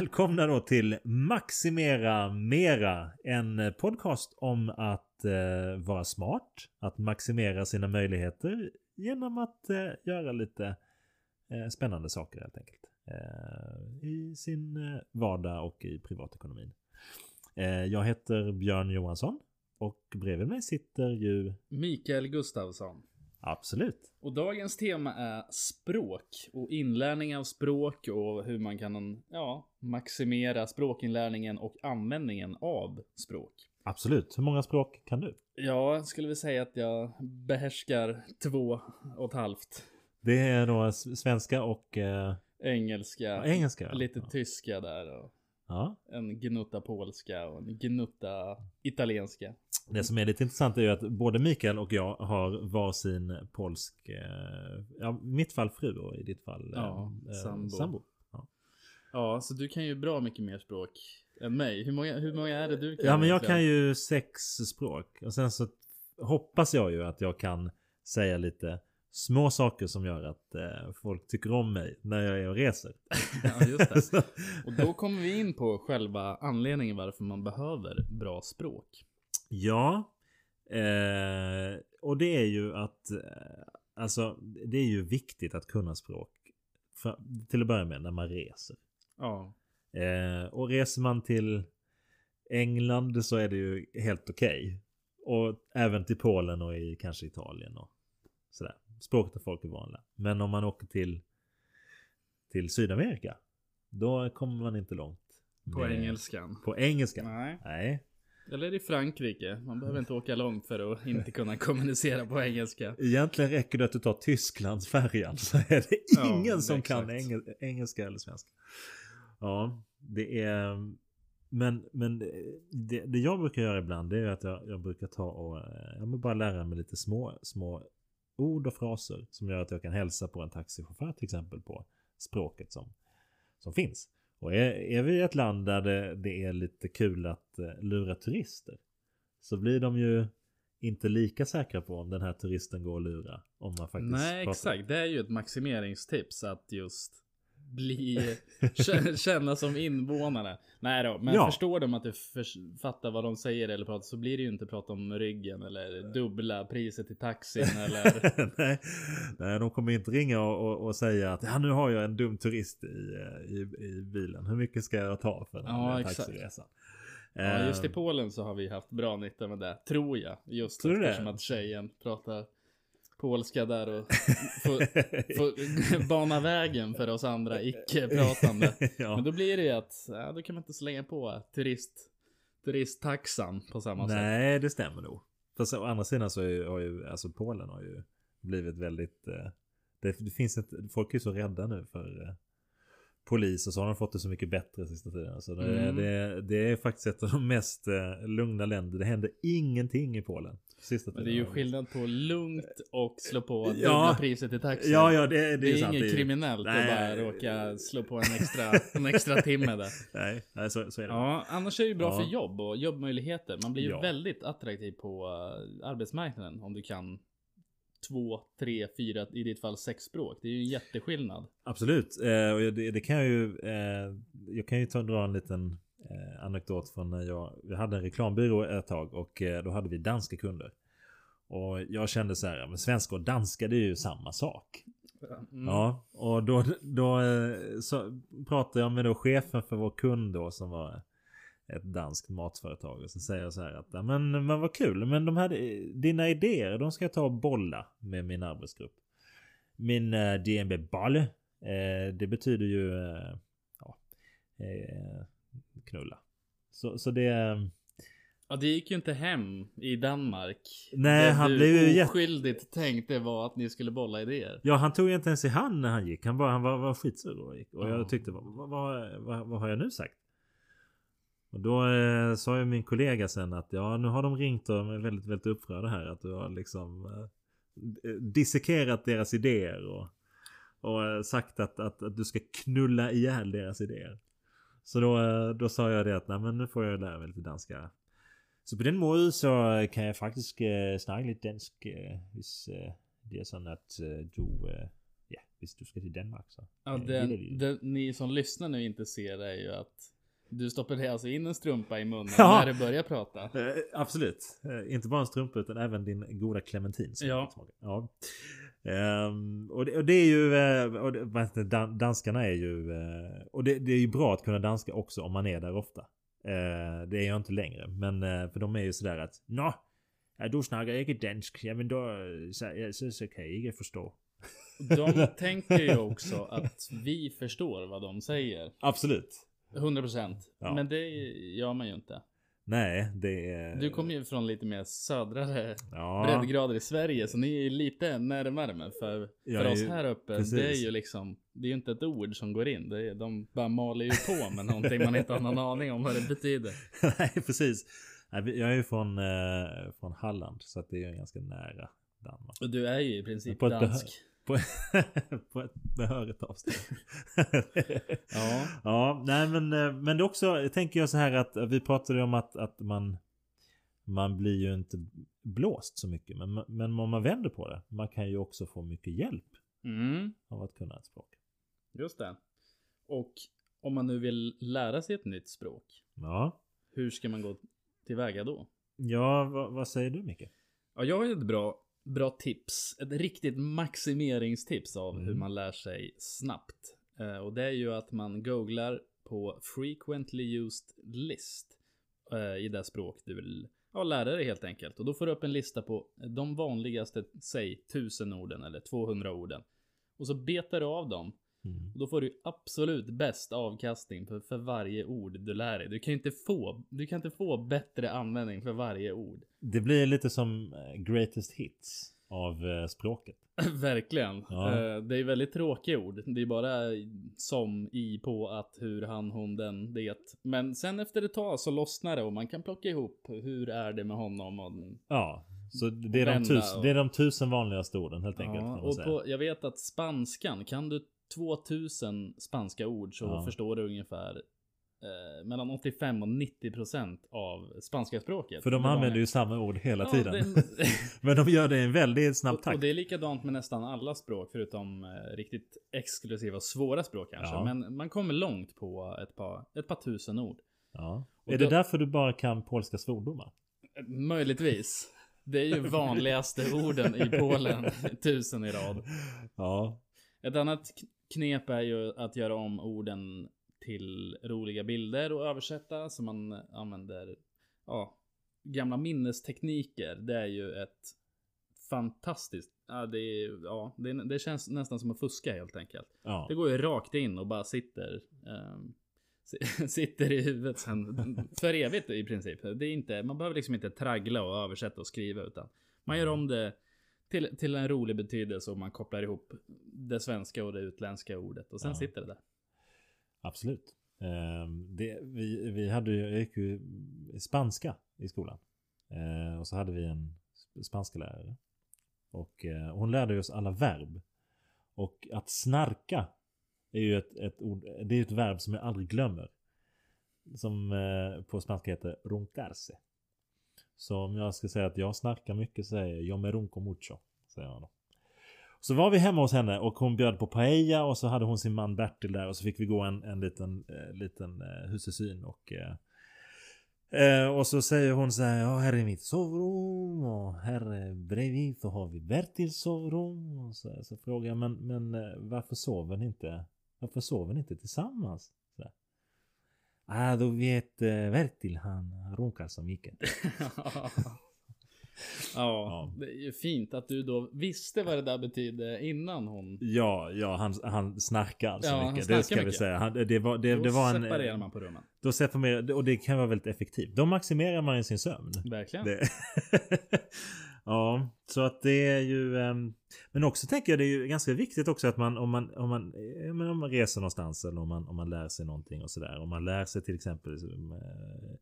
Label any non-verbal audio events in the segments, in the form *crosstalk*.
Välkomna då till Maximera Mera. En podcast om att eh, vara smart. Att maximera sina möjligheter genom att eh, göra lite eh, spännande saker helt enkelt. Eh, I sin eh, vardag och i privatekonomin. Eh, jag heter Björn Johansson. Och bredvid mig sitter ju... Mikael Gustavsson. Absolut. Och dagens tema är språk och inlärning av språk och hur man kan ja, maximera språkinlärningen och användningen av språk. Absolut. Hur många språk kan du? Ja, jag skulle väl säga att jag behärskar två och ett halvt. Det är då svenska och... Eh... Engelska. Ja, engelska. Lite ja. tyska där. Och ja. En gnutta polska och en gnutta italienska. Det som är lite intressant är ju att både Mikael och jag har varsin polsk, eh, ja, mitt fall fru och i ditt fall ja, eh, sambo. sambo. Ja. ja, så du kan ju bra mycket mer språk än mig. Hur många, hur många är det du kan? Ja, men jag kan ju sex språk. Och sen så hoppas jag ju att jag kan säga lite små saker som gör att eh, folk tycker om mig när jag är och reser. *laughs* ja, just det. *laughs* Och då kommer vi in på själva anledningen varför man behöver bra språk. Ja. Eh, och det är ju att eh, Alltså det är ju viktigt att kunna språk. För, till att börja med när man reser. Ja. Eh, och reser man till England så är det ju helt okej. Okay. Och även till Polen och i kanske Italien och sådär. Språket är folk är vanliga. Men om man åker till till Sydamerika. Då kommer man inte långt. På engelskan. På engelskan. Nej. Nej. Eller i Frankrike. Man behöver inte åka långt för att inte kunna kommunicera på engelska. Egentligen räcker det att du tar Tysklandsfärjan så är det ingen ja, som exakt. kan engel engelska eller svenska. Ja, det är... Men, men det, det jag brukar göra ibland det är att jag, jag brukar ta och jag bara lära mig lite små, små ord och fraser som gör att jag kan hälsa på en taxichaufför till exempel på språket som, som finns. Och är, är vi i ett land där det, det är lite kul att uh, lura turister så blir de ju inte lika säkra på om den här turisten går att lura. Om man faktiskt Nej, pratar. exakt. Det är ju ett maximeringstips att just bli *laughs* känna som invånare. Nej då, men ja. förstår de att du fattar vad de säger eller pratar så blir det ju inte prata om ryggen eller dubbla priset i taxin *laughs* eller. nej, nej, de kommer inte ringa och, och, och, säga att ja, nu har jag en dum turist i, i, i bilen. Hur mycket ska jag ta för den ja, här taxiresan? Ja, just i Polen så har vi haft bra nytta med det, tror jag. Just tror eftersom det? att tjejen pratar polska där och *laughs* få, få bana vägen för oss andra icke-pratande. *laughs* ja. Men då blir det ju att, ja, då kan man inte slänga på turist, turisttaxan på samma Nej, sätt. Nej, det stämmer nog. Fast å andra sidan så har ju, alltså Polen har ju blivit väldigt, eh, det, det, finns ett, folk är ju så rädda nu för eh, polis och så har de fått det så mycket bättre sista tiden. Så det, mm. det, det, är faktiskt ett av de mest eh, lugna länder. Det händer ingenting i Polen. Sista Men det är ju skillnad på lugnt och slå på dubbla ja, priset i taxi. Ja, ja, det, det, det är, sant, inget kriminellt nej, att bara råka slå på en extra, en extra timme där. *laughs* Nej, nej så, så är det. Ja, annars är det ju bra ja. för jobb och jobbmöjligheter. Man blir ju ja. väldigt attraktiv på uh, arbetsmarknaden om du kan två, tre, fyra, i ditt fall sex språk. Det är ju en jätteskillnad. Absolut. Eh, och det, det, kan jag ju... Eh, jag kan ju ta dra en liten eh, anekdot från när jag... Vi hade en reklambyrå ett tag och eh, då hade vi danska kunder. Och jag kände så här, men svenska och danska det är ju samma sak. Mm. Ja, och då, då eh, så pratade jag med då chefen för vår kund då som var ett danskt matföretag. Och så säger jag så här att men, men vad kul. Men de här, dina idéer de ska jag ta och bolla med min arbetsgrupp. Min eh, DNB boll. Uh, det betyder ju uh, ja, uh, knulla. Så, så det... Ja det gick ju inte hem i Danmark. Nej det han blev ju oskyldigt jätt... tänkte var att ni skulle bolla idéer. Ja han tog ju inte ens i hand när han gick. Han, bara, han var, var skitsur och gick. Och jag tyckte vad, vad, vad, vad har jag nu sagt? Och då eh, sa ju min kollega sen att ja nu har de ringt och de är väldigt, väldigt upprörda här. Att du har liksom eh, dissekerat deras idéer. Och, och eh, sagt att, att, att, du ska knulla ihjäl deras idéer. Så då, eh, då sa jag det att nej men nu får jag lära mig lite danska. Så på den måde så kan jag faktiskt eh, snacka lite dansk. Eh, hvis eh, det är så att eh, du Ja, visst du ska till Danmark så. Ja, det, det, ni som lyssnar nu inte ser är ju att du stoppade alltså in en strumpa i munnen ja. när du börjar prata? Eh, absolut. Eh, inte bara en strumpa utan även din goda clementin. Ja. ja. Um, och, det, och, det, är ju, uh, och det, danskarna är ju, uh, och det, det, är ju bra att kunna danska också om man är där ofta. Uh, det är jag inte längre, men för de är ju sådär att Nå, du snackar inte dansk, ja men då så, så, så kan jag inte förstå. De *laughs* tänker ju också att vi förstår vad de säger. Absolut. 100% ja. Men det gör man ju inte. Nej, det är... Du kommer ju från lite mer södrare ja. breddgrader i Sverige, så ni är lite närmare. Men för, för oss här uppe, precis. det är ju liksom, det är ju inte ett ord som går in. Det är, de bara maler ju på med någonting man inte har någon aning om vad det betyder. *laughs* Nej, precis. Jag är ju från, eh, från Halland, så att det är ju ganska nära Danmark. Och du är ju i princip dansk. På, *laughs* på ett behörigt avstånd. *laughs* ja. ja, nej men, eh, men det också tänker jag så här att vi pratade om att, att man man blir ju inte blåst så mycket. Men, men om man vänder på det. Man kan ju också få mycket hjälp. Mm. Av att kunna ett språk. Just det. Och om man nu vill lära sig ett nytt språk. Ja. Hur ska man gå tillväga då? Ja, vad, vad säger du Micke? Ja, jag har ett bra bra tips. Ett riktigt maximeringstips av mm. hur man lär sig snabbt. Uh, och det är ju att man googlar på frequently used list uh, i det språk du vill ja, lära dig helt enkelt. Och då får du upp en lista på de vanligaste, säg 1000 orden eller 200 orden. Och så betar du av dem. Mm. Då får du absolut bäst avkastning för, för varje ord du lär dig. Du kan inte få, du kan inte få bättre användning för varje ord. Det blir lite som eh, greatest hits av eh, språket. *laughs* Verkligen. Ja. Eh, det är väldigt tråkiga ord. Det är bara som, i, på, att, hur, han, hon, den, det. Men sen efter ett tag så lossnar det och man kan plocka ihop hur är det med honom och Ja, så det är, de tusen, och... det är de tusen vanligaste orden helt enkelt. Ja, och på, jag vet att spanskan, kan du 2000 spanska ord så ja. förstår du ungefär eh, mellan 85 och 90 procent av spanska språket. För de använder ju samma ord hela ja, tiden. Det... *laughs* Men de gör det i en väldigt snabb takt. Och det är likadant med nästan alla språk förutom eh, riktigt exklusiva och svåra språk kanske. Ja. Men man kommer långt på ett par, ett par tusen ord. Ja. är då... det därför du bara kan polska svordomar? Möjligtvis. Det är ju *laughs* vanligaste orden i Polen, tusen i rad. Ja. Ett annat knep är ju att göra om orden till roliga bilder och översätta så man använder ja, gamla minnestekniker. Det är ju ett fantastiskt. Ja, det, är, ja, det, det känns nästan som att fuska helt enkelt. Ja. Det går ju rakt in och bara sitter. Um, *laughs* sitter i huvudet sen för evigt i princip. Det är inte, man behöver liksom inte traggla och översätta och skriva utan man gör om det till, till en rolig betydelse och man kopplar ihop det svenska och det utländska ordet och sen ja. sitter det där. Absolut. Um, det, vi, vi hade ju, jag gick ju spanska i skolan. Uh, och så hade vi en spanska lärare. Och uh, hon lärde oss alla verb. Och att snarka är ju ett, ett ord, det är ett verb som jag aldrig glömmer. Som uh, på spanska heter roncarse. Så om jag ska säga att jag snarkar mycket så säger jag yo me runco mucho. Säger jag då. Så var vi hemma hos henne och hon bjöd på paella och så hade hon sin man Bertil där och så fick vi gå en, en liten, eh, liten eh, husesyn och eh, eh och så säger hon så här, ja här är mitt sovrum och här eh, bredvid så har vi Bertils sovrum. Och så, så frågar jag, men, men eh, varför sover ni inte? Varför sover ni inte tillsammans? Så ah, då vet eh, Bertil, han runkar så mycket. *laughs* Ja, det är ju fint att du då visste vad det där betydde innan hon... Ja, ja han, han snarkar alltså ja, mycket. Det ska mycket. vi säga. Han, det var, det, då det var en... separerar man på rummen. Då separerar och det kan vara väldigt effektivt. Då maximerar man sin sömn. Verkligen. *laughs* ja, så att det är ju... Ehm, men också tänker jag det är ju ganska viktigt också att man om man, om man, om man reser någonstans eller om man, om man lär sig någonting och sådär. Om man lär sig till exempel eh,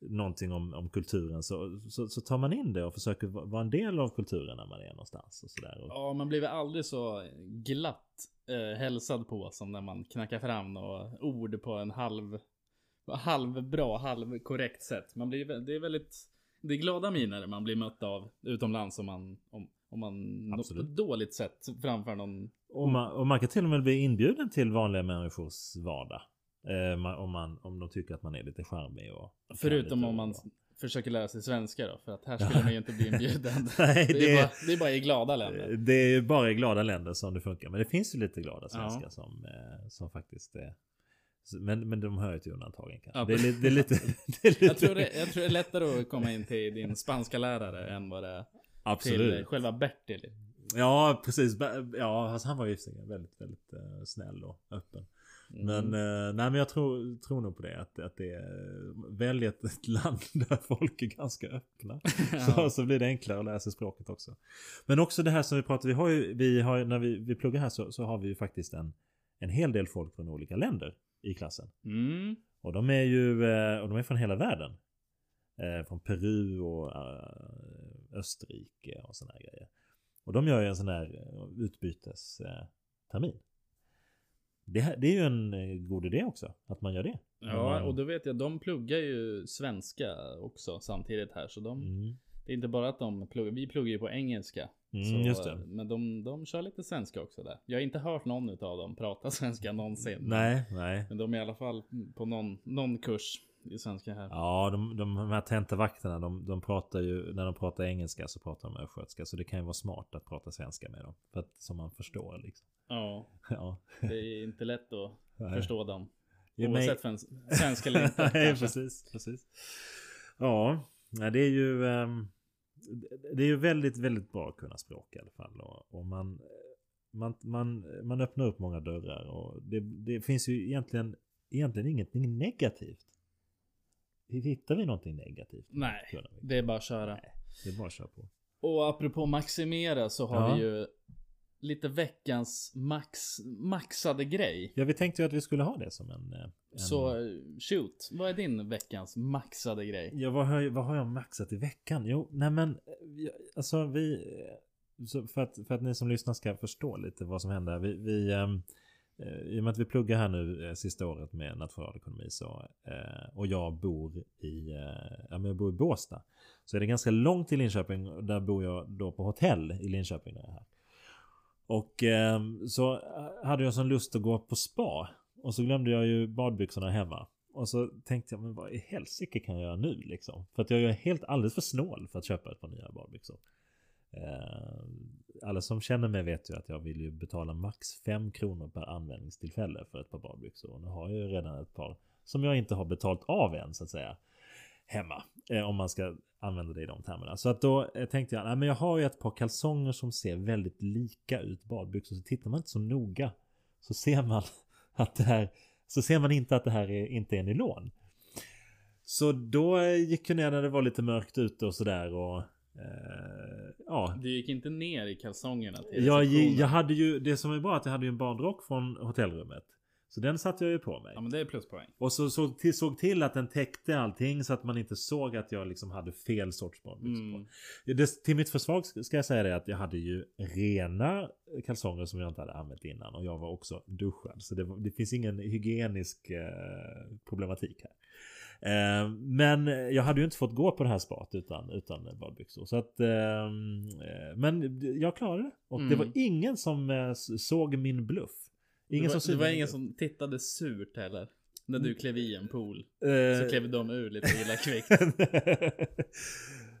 någonting om, om kulturen så, så, så, tar man in det och försöker vara en del av kulturen när man är någonstans. Och sådär. Ja, man blir väl aldrig så glatt eh, hälsad på som när man knackar fram några ord på en halv, halvbra, halvkorrekt halv korrekt sätt. Man blir, det är väldigt, det är glada miner man blir mött av utomlands om man, om, om man på ett dåligt sätt framför någon Och man, och man kan till och med bli inbjuden till vanliga människors vardag. Eh, om, man, om de tycker att man är lite charmig och... Förutom om man försöker lära sig svenska då. För att här skulle man ju inte bli *laughs* inbjuden. *laughs* Nej, det, det, är bara, det är bara i glada länder. Det är bara i glada länder som det funkar. Men det finns ju lite glada svenskar ja. som, eh, som faktiskt är... Men, men de hör ju till undantagen kanske. Ja, det, är, det, är lite, *laughs* *laughs* det är lite... Jag, tror det, jag tror det är lättare att komma in till din spanska lärare än vad det är Absolut. till själva Bertil. Ja, precis. Ja, alltså han var ju väldigt, väldigt uh, snäll och öppen. Mm. Men, uh, nej, men jag tror, tror nog på det. Att, att det är, välj ett, ett land *laughs* där folk är ganska öppna. ja. så, så blir det enklare att lära sig språket också. Men också det här som vi pratar, vi har ju, vi har, när vi, vi pluggar här så, så har vi ju faktiskt en, en hel del folk från olika länder i klassen. Mm. Och de är ju eh, och de är från hela världen. Från Peru och Österrike och sådana grejer. Och de gör ju en sån här eh, utbytestermin. Det, det är ju en eh, god idé också, att man gör det. Ja, och då vet jag, de pluggar ju svenska också samtidigt här. Så de, mm. Det är inte bara att de pluggar, vi pluggar ju på engelska. Mm, så, men de, de kör lite svenska också där. Jag har inte hört någon av dem prata *laughs* svenska någonsin. Nej, nej. Men de är i alla fall på någon, någon kurs i svenska här. Ja, de, de, de här tentavakterna, de, de pratar ju, när de pratar engelska så pratar de östgötska. Så det kan ju vara smart att prata svenska med dem. För att, som man förstår liksom. Ja. *laughs* ja. Det är inte lätt att Nej. förstå dem. Oavsett mig... svenska eller inte. *laughs* Nej, precis, precis. Ja, det är ju... Um, det är ju väldigt, väldigt bra att kunna språk i alla fall. Och, och man, man, man, man öppnar upp många dörrar. Och det, det finns ju egentligen, egentligen ingenting negativt Hittar vi någonting negativt? Nej, det är bara att köra. Nej, det är bara att köra på. Och apropå maximera så har ja. vi ju lite veckans max, maxade grej. Ja, vi tänkte ju att vi skulle ha det som en... en... Så shoot, vad är din veckans maxade grej? Ja, vad har, vad har jag maxat i veckan? Jo, nej men alltså vi... För, att, för att ni som lyssnar ska förstå lite vad som händer. Vi, vi um, Eh, I och med att vi pluggar här nu eh, sista året med nationalekonomi så, eh, och jag bor i, ja, men jag bor i Båstad. Så är det ganska långt till Linköping. Där bor jag då på hotell i Linköping. När jag är här. Och ehm, så eh, hade jag sån lust att gå på spa. Och så glömde jag ju badbyxorna hemma. Och så tänkte jag, men vad i helsike kan jag göra nu liksom? För att jag är helt alldeles för snål för att köpa ett par nya badbyxor. Eh, alla som känner mig vet ju att jag vill ju betala max 5 kronor per användningstillfälle för ett par badbyxor. Och nu har jag ju redan ett par som jag inte har betalt av än så att säga. Hemma. Eh, om man ska använda det i de termerna. Så att då eh, tänkte jag, nej men jag har ju ett par kalsonger som ser väldigt lika ut badbyxor. Så tittar man inte så noga så ser man *laughs* att det här så ser man inte att det här är, inte är nylon. Så då gick jag ner när det var lite mörkt ute och sådär och Uh, ja. Du gick inte ner i kalsongerna till jag, jag hade ju, det som är bra att jag hade ju en badrock från hotellrummet. Så den satte jag ju på mig. Ja men det är pluspoäng. Och så såg till, såg till att den täckte allting så att man inte såg att jag liksom hade fel sorts badbyxor mm. på. till mitt försvar ska jag säga det att jag hade ju rena kalsonger som jag inte hade använt innan. Och jag var också duschad. Så det, det finns ingen hygienisk eh, problematik här. Eh, men jag hade ju inte fått gå på det här spat utan, utan badbyxor. Så att, ehm, eh, men jag klarade det. Och mm. det var ingen som eh, såg min bluff. Ingen det var, som det var ingen som tittade surt heller. När du klev i en pool. Uh, så klev de ur lite illa *laughs* kvickt.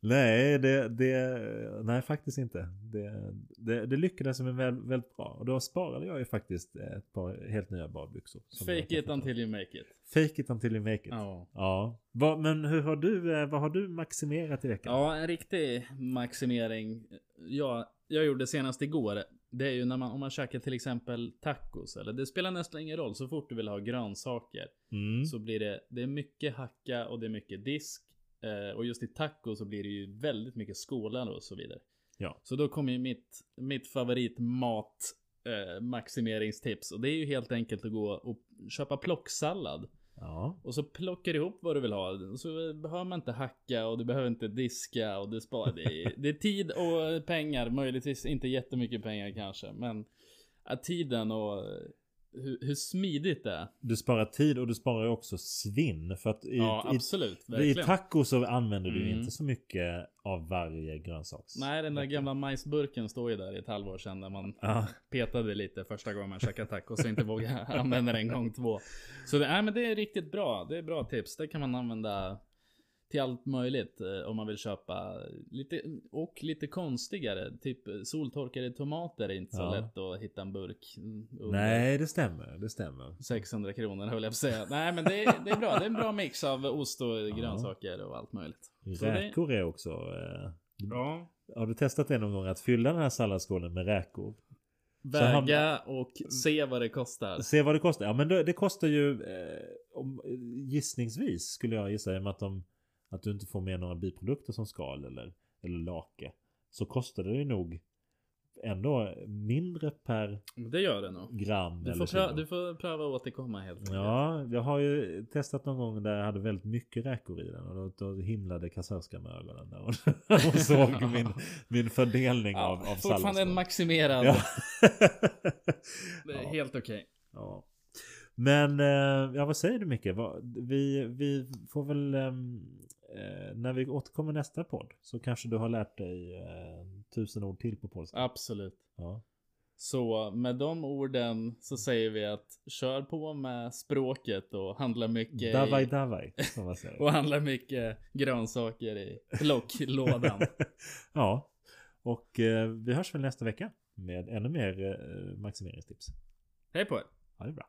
Nej, det, det, nej faktiskt inte. Det, det, det lyckades mig väl, väldigt bra. Och då sparade jag ju faktiskt ett par helt nya badbyxor. Fake it until you make it. Fake it until you make it. Ja. ja. Va, men hur har du, eh, vad har du maximerat i veckan? Ja, en riktig maximering. Ja, jag gjorde senast igår. Det är ju när man, om man käkar till exempel tacos. Eller det spelar nästan ingen roll. Så fort du vill ha grönsaker. Mm. Så blir det, det är mycket hacka och det är mycket disk. Eh, och just i taco så blir det ju väldigt mycket skålar och så vidare. Ja. Så då kommer ju mitt, mitt favoritmat eh, maximeringstips. Och det är ju helt enkelt att gå och köpa plocksallad. Ja. Och så plockar du ihop vad du vill ha. Så behöver man inte hacka och du behöver inte diska och det sparar. Det är, *laughs* det är tid och pengar. Möjligtvis inte jättemycket pengar kanske. Men tiden och hur, hur, smidigt det är. Du sparar tid och du sparar också svinn. För att i, ja, absolut. I, i taco så använder du mm. inte så mycket av varje grönsaks. Nej, den där gamla majsburken står ju där i ett halvår sedan när man ah. petade lite första gången man käkade taco så inte vågade *laughs* använda den gång två. Så det, nej, men det är riktigt bra. Det är bra tips. Det kan man använda till allt möjligt eh, om man vill köpa lite och lite konstigare. Typ soltorkade tomater är inte så ja. lätt att hitta en burk. Nej, det stämmer. Det stämmer. 600 kronor höll jag på att säga. Nej, men det, det är bra. Det är en bra mix av ost och ja. grönsaker och allt möjligt. Räkor är också. Eh, ja. Har du testat det någon gång att fylla den här salladsskålen med räkor? Väga och se vad det kostar. Se vad det kostar. Ja, men det, det kostar ju eh, om, gissningsvis skulle jag gissa i och med att de att du inte får med några biprodukter som skal eller, eller lake. Så kostar det ju nog ändå mindre per det gör det nog. gram. Du får, pröva, du får pröva att återkomma helt enkelt. Ja, jag har ju testat någon gång där jag hade väldigt mycket räkor i den och då, då himlade kassörskan med ögonen där hon *laughs* såg min, min fördelning ja, av, av Fortfarande en maximerad. Ja. *laughs* ja. helt okej. Okay. Ja. Men, eh, ja vad säger du Micke? Vi, vi får väl ehm, eh, när vi återkommer nästa podd så kanske du har lärt dig eh, tusen ord till på polska. Absolut. Ja. Så med de orden så säger vi att kör på med språket och handla mycket Davaj i, davaj som man säger. *laughs* och handla mycket grönsaker i plocklådan. *laughs* ja, och eh, vi hörs väl nästa vecka med ännu mer eh, maximeringstips. Hej på er! Ha det bra!